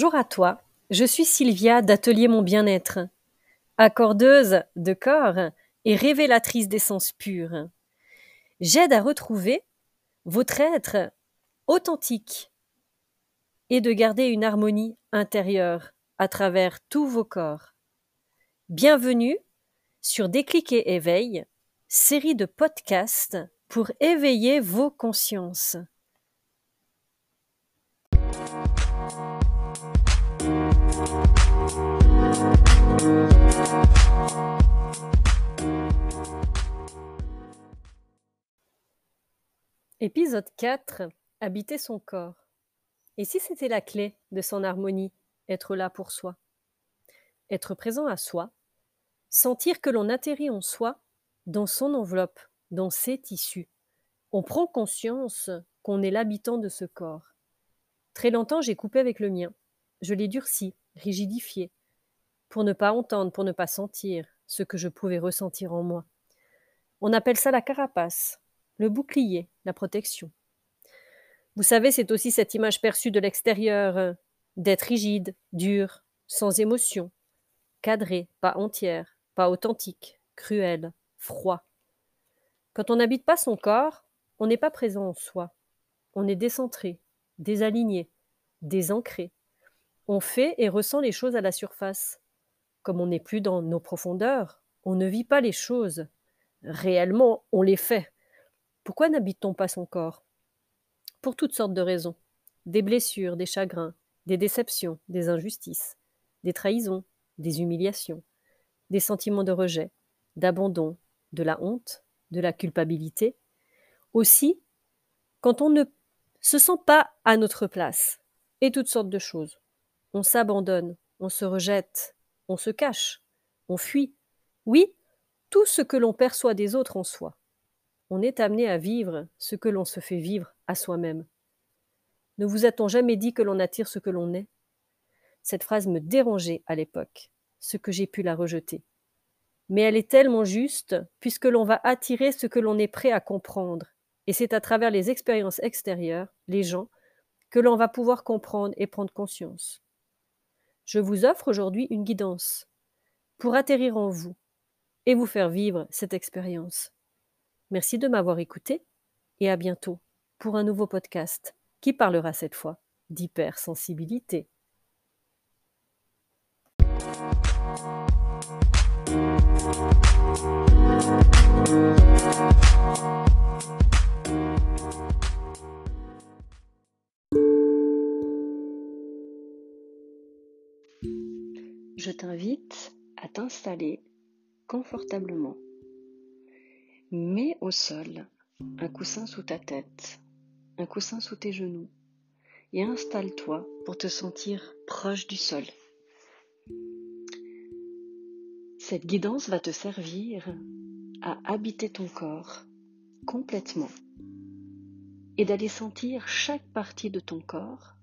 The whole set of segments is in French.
Bonjour à toi, je suis Sylvia d'Atelier Mon Bien-être, accordeuse de corps et révélatrice d'essence pure. J'aide à retrouver votre être authentique et de garder une harmonie intérieure à travers tous vos corps. Bienvenue sur Déclic et Éveil, série de podcasts pour éveiller vos consciences. Épisode 4 Habiter son corps. Et si c'était la clé de son harmonie, être là pour soi? Être présent à soi, sentir que l'on atterrit en soi, dans son enveloppe, dans ses tissus. On prend conscience qu'on est l'habitant de ce corps. Très longtemps, j'ai coupé avec le mien. Je l'ai durci, rigidifié, pour ne pas entendre, pour ne pas sentir ce que je pouvais ressentir en moi. On appelle ça la carapace, le bouclier, la protection. Vous savez, c'est aussi cette image perçue de l'extérieur euh, d'être rigide, dur, sans émotion, cadré, pas entière, pas authentique, cruel, froid. Quand on n'habite pas son corps, on n'est pas présent en soi. On est décentré, désaligné, désancré. On fait et ressent les choses à la surface. Comme on n'est plus dans nos profondeurs, on ne vit pas les choses. Réellement, on les fait. Pourquoi n'habite-t-on pas son corps? Pour toutes sortes de raisons. Des blessures, des chagrins, des déceptions, des injustices, des trahisons, des humiliations, des sentiments de rejet, d'abandon, de la honte, de la culpabilité. Aussi, quand on ne se sent pas à notre place, et toutes sortes de choses. On s'abandonne, on se rejette, on se cache, on fuit. Oui, tout ce que l'on perçoit des autres en soi on est amené à vivre ce que l'on se fait vivre à soi-même. Ne vous a-t-on jamais dit que l'on attire ce que l'on est? Cette phrase me dérangeait à l'époque, ce que j'ai pu la rejeter. Mais elle est tellement juste, puisque l'on va attirer ce que l'on est prêt à comprendre, et c'est à travers les expériences extérieures, les gens, que l'on va pouvoir comprendre et prendre conscience. Je vous offre aujourd'hui une guidance pour atterrir en vous et vous faire vivre cette expérience. Merci de m'avoir écouté et à bientôt pour un nouveau podcast qui parlera cette fois d'hypersensibilité. Je t'invite à t'installer confortablement Mets au sol un coussin sous ta tête, un coussin sous tes genoux et installe-toi pour te sentir proche du sol. Cette guidance va te servir à habiter ton corps complètement et d'aller sentir chaque partie de ton corps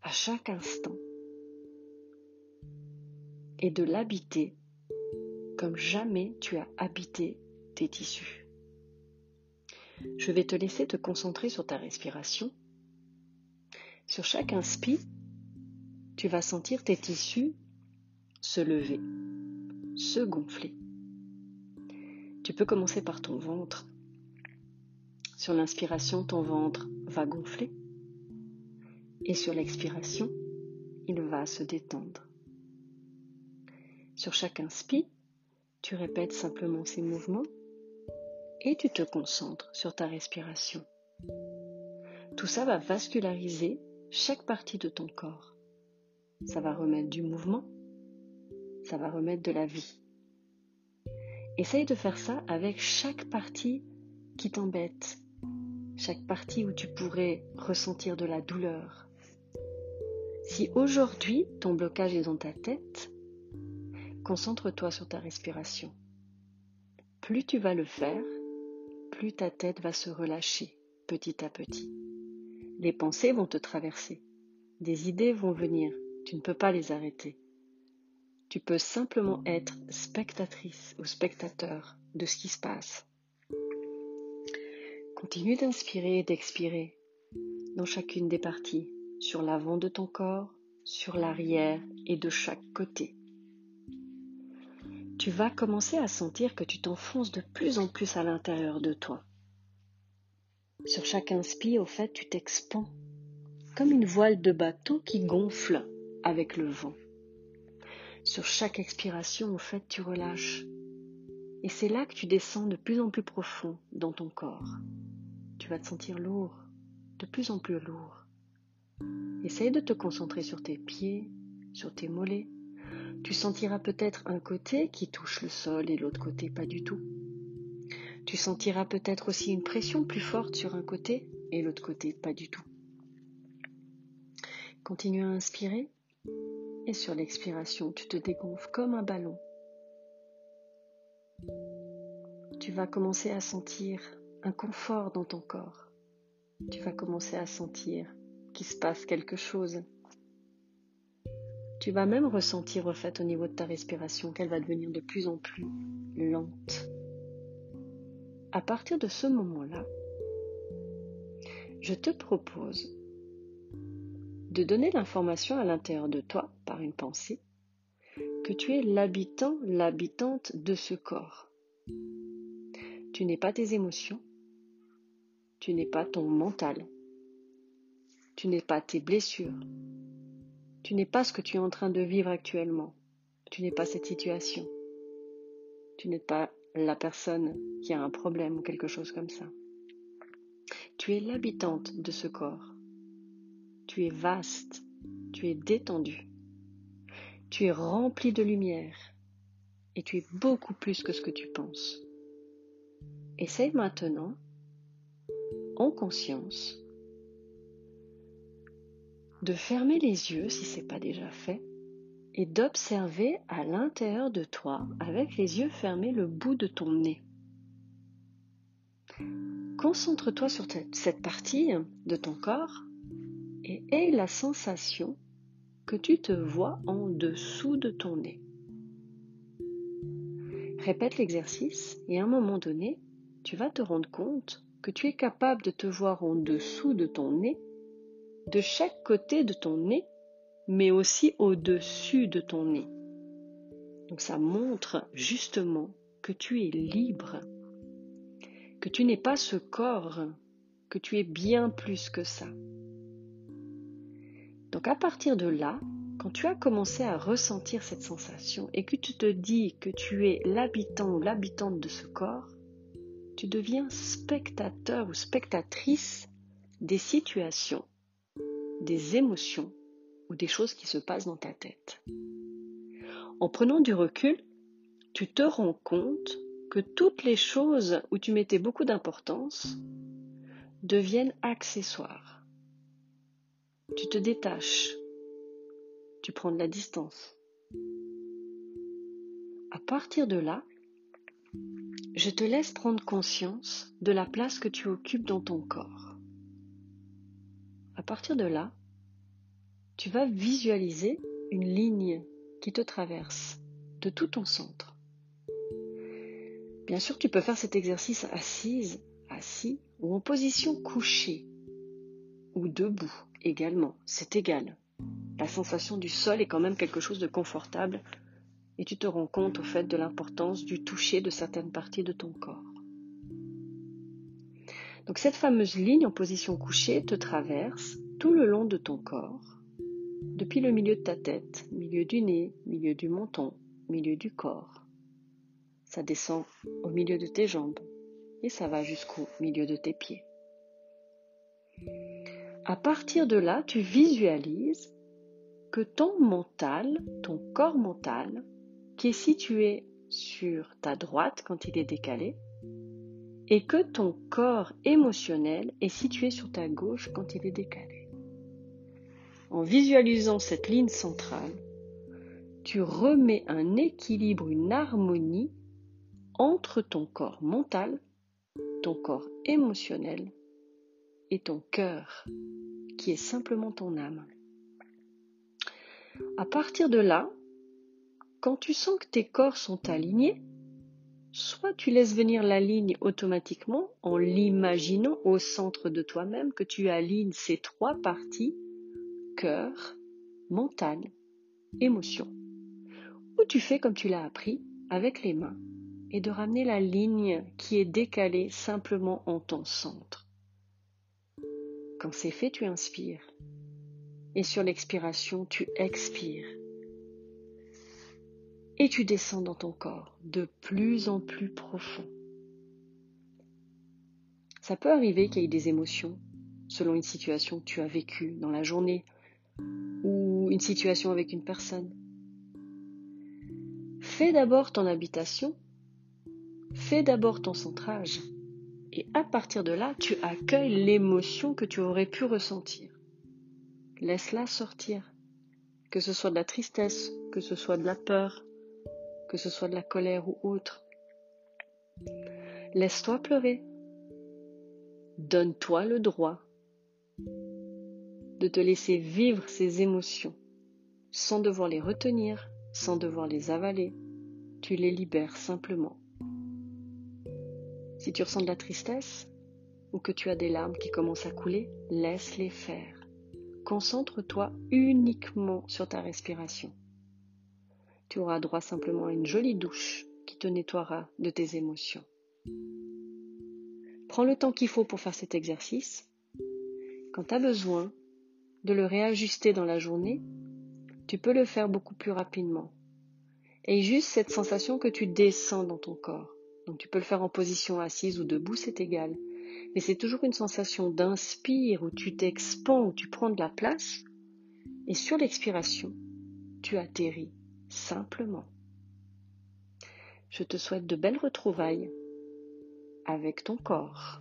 à chaque instant et de l'habiter comme jamais tu as habité tes tissus. Je vais te laisser te concentrer sur ta respiration. Sur chaque inspi, tu vas sentir tes tissus se lever, se gonfler. Tu peux commencer par ton ventre. Sur l'inspiration, ton ventre va gonfler. Et sur l'expiration, il va se détendre. Sur chaque inspi, tu répètes simplement ces mouvements et tu te concentres sur ta respiration. Tout ça va vasculariser chaque partie de ton corps. Ça va remettre du mouvement, ça va remettre de la vie. Essaye de faire ça avec chaque partie qui t'embête, chaque partie où tu pourrais ressentir de la douleur. Si aujourd'hui ton blocage est dans ta tête, concentre-toi sur ta respiration. Plus tu vas le faire, plus ta tête va se relâcher petit à petit. Les pensées vont te traverser, des idées vont venir, tu ne peux pas les arrêter. Tu peux simplement être spectatrice ou spectateur de ce qui se passe. Continue d'inspirer et d'expirer dans chacune des parties sur l'avant de ton corps, sur l'arrière et de chaque côté. Tu vas commencer à sentir que tu t'enfonces de plus en plus à l'intérieur de toi. Sur chaque inspire, au fait, tu t'expands comme une voile de bateau qui gonfle avec le vent. Sur chaque expiration, au fait, tu relâches. Et c'est là que tu descends de plus en plus profond dans ton corps. Tu vas te sentir lourd, de plus en plus lourd. Essaye de te concentrer sur tes pieds, sur tes mollets. Tu sentiras peut-être un côté qui touche le sol et l'autre côté pas du tout. Tu sentiras peut-être aussi une pression plus forte sur un côté et l'autre côté pas du tout. Continue à inspirer et sur l'expiration, tu te dégonfles comme un ballon. Tu vas commencer à sentir un confort dans ton corps. Tu vas commencer à sentir qu'il se passe quelque chose. Tu vas même ressentir au niveau de ta respiration qu'elle va devenir de plus en plus lente. À partir de ce moment-là, je te propose de donner l'information à l'intérieur de toi par une pensée que tu es l'habitant, l'habitante de ce corps. Tu n'es pas tes émotions, tu n'es pas ton mental, tu n'es pas tes blessures, tu n'es pas ce que tu es en train de vivre actuellement, tu n'es pas cette situation, tu n'es pas la personne qui a un problème ou quelque chose comme ça. Tu es l'habitante de ce corps. Tu es vaste, tu es détendu, tu es rempli de lumière et tu es beaucoup plus que ce que tu penses. Essaye maintenant, en conscience, de fermer les yeux si ce n'est pas déjà fait et d'observer à l'intérieur de toi, avec les yeux fermés, le bout de ton nez. Concentre-toi sur cette partie de ton corps et aie la sensation que tu te vois en dessous de ton nez. Répète l'exercice et à un moment donné, tu vas te rendre compte que tu es capable de te voir en dessous de ton nez, de chaque côté de ton nez mais aussi au-dessus de ton nez. Donc ça montre justement que tu es libre, que tu n'es pas ce corps, que tu es bien plus que ça. Donc à partir de là, quand tu as commencé à ressentir cette sensation et que tu te dis que tu es l'habitant ou l'habitante de ce corps, tu deviens spectateur ou spectatrice des situations, des émotions ou des choses qui se passent dans ta tête. En prenant du recul, tu te rends compte que toutes les choses où tu mettais beaucoup d'importance deviennent accessoires. Tu te détaches, tu prends de la distance. À partir de là, je te laisse prendre conscience de la place que tu occupes dans ton corps. Partir de là, tu vas visualiser une ligne qui te traverse de tout ton centre. Bien sûr, tu peux faire cet exercice assise, assis ou en position couchée ou debout également. C'est égal. La sensation du sol est quand même quelque chose de confortable et tu te rends compte au fait de l'importance du toucher de certaines parties de ton corps. Donc cette fameuse ligne en position couchée te traverse tout le long de ton corps depuis le milieu de ta tête, milieu du nez, milieu du menton, milieu du corps. Ça descend au milieu de tes jambes et ça va jusqu'au milieu de tes pieds. À partir de là, tu visualises que ton mental, ton corps mental, qui est situé sur ta droite quand il est décalé, et que ton corps émotionnel est situé sur ta gauche quand il est décalé. En visualisant cette ligne centrale, tu remets un équilibre, une harmonie entre ton corps mental, ton corps émotionnel et ton cœur, qui est simplement ton âme. À partir de là, quand tu sens que tes corps sont alignés, soit tu laisses venir la ligne automatiquement en l'imaginant au centre de toi-même que tu alignes ces trois parties cœur, mental, émotion. Ou tu fais comme tu l'as appris avec les mains et de ramener la ligne qui est décalée simplement en ton centre. Quand c'est fait, tu inspires. Et sur l'expiration, tu expires. Et tu descends dans ton corps de plus en plus profond. Ça peut arriver qu'il y ait des émotions selon une situation que tu as vécue dans la journée ou une situation avec une personne. Fais d'abord ton habitation, fais d'abord ton centrage, et à partir de là, tu accueilles l'émotion que tu aurais pu ressentir. Laisse-la sortir, que ce soit de la tristesse, que ce soit de la peur, que ce soit de la colère ou autre. Laisse-toi pleurer. Donne-toi le droit de te laisser vivre ces émotions sans devoir les retenir, sans devoir les avaler. Tu les libères simplement. Si tu ressens de la tristesse ou que tu as des larmes qui commencent à couler, laisse-les faire. Concentre-toi uniquement sur ta respiration. Tu auras droit simplement à une jolie douche qui te nettoiera de tes émotions. Prends le temps qu'il faut pour faire cet exercice. Quand tu as besoin de le réajuster dans la journée, tu peux le faire beaucoup plus rapidement. Et juste cette sensation que tu descends dans ton corps. Donc tu peux le faire en position assise ou debout, c'est égal. Mais c'est toujours une sensation d'inspire où tu t'expands, où tu prends de la place. Et sur l'expiration, tu atterris simplement. Je te souhaite de belles retrouvailles avec ton corps.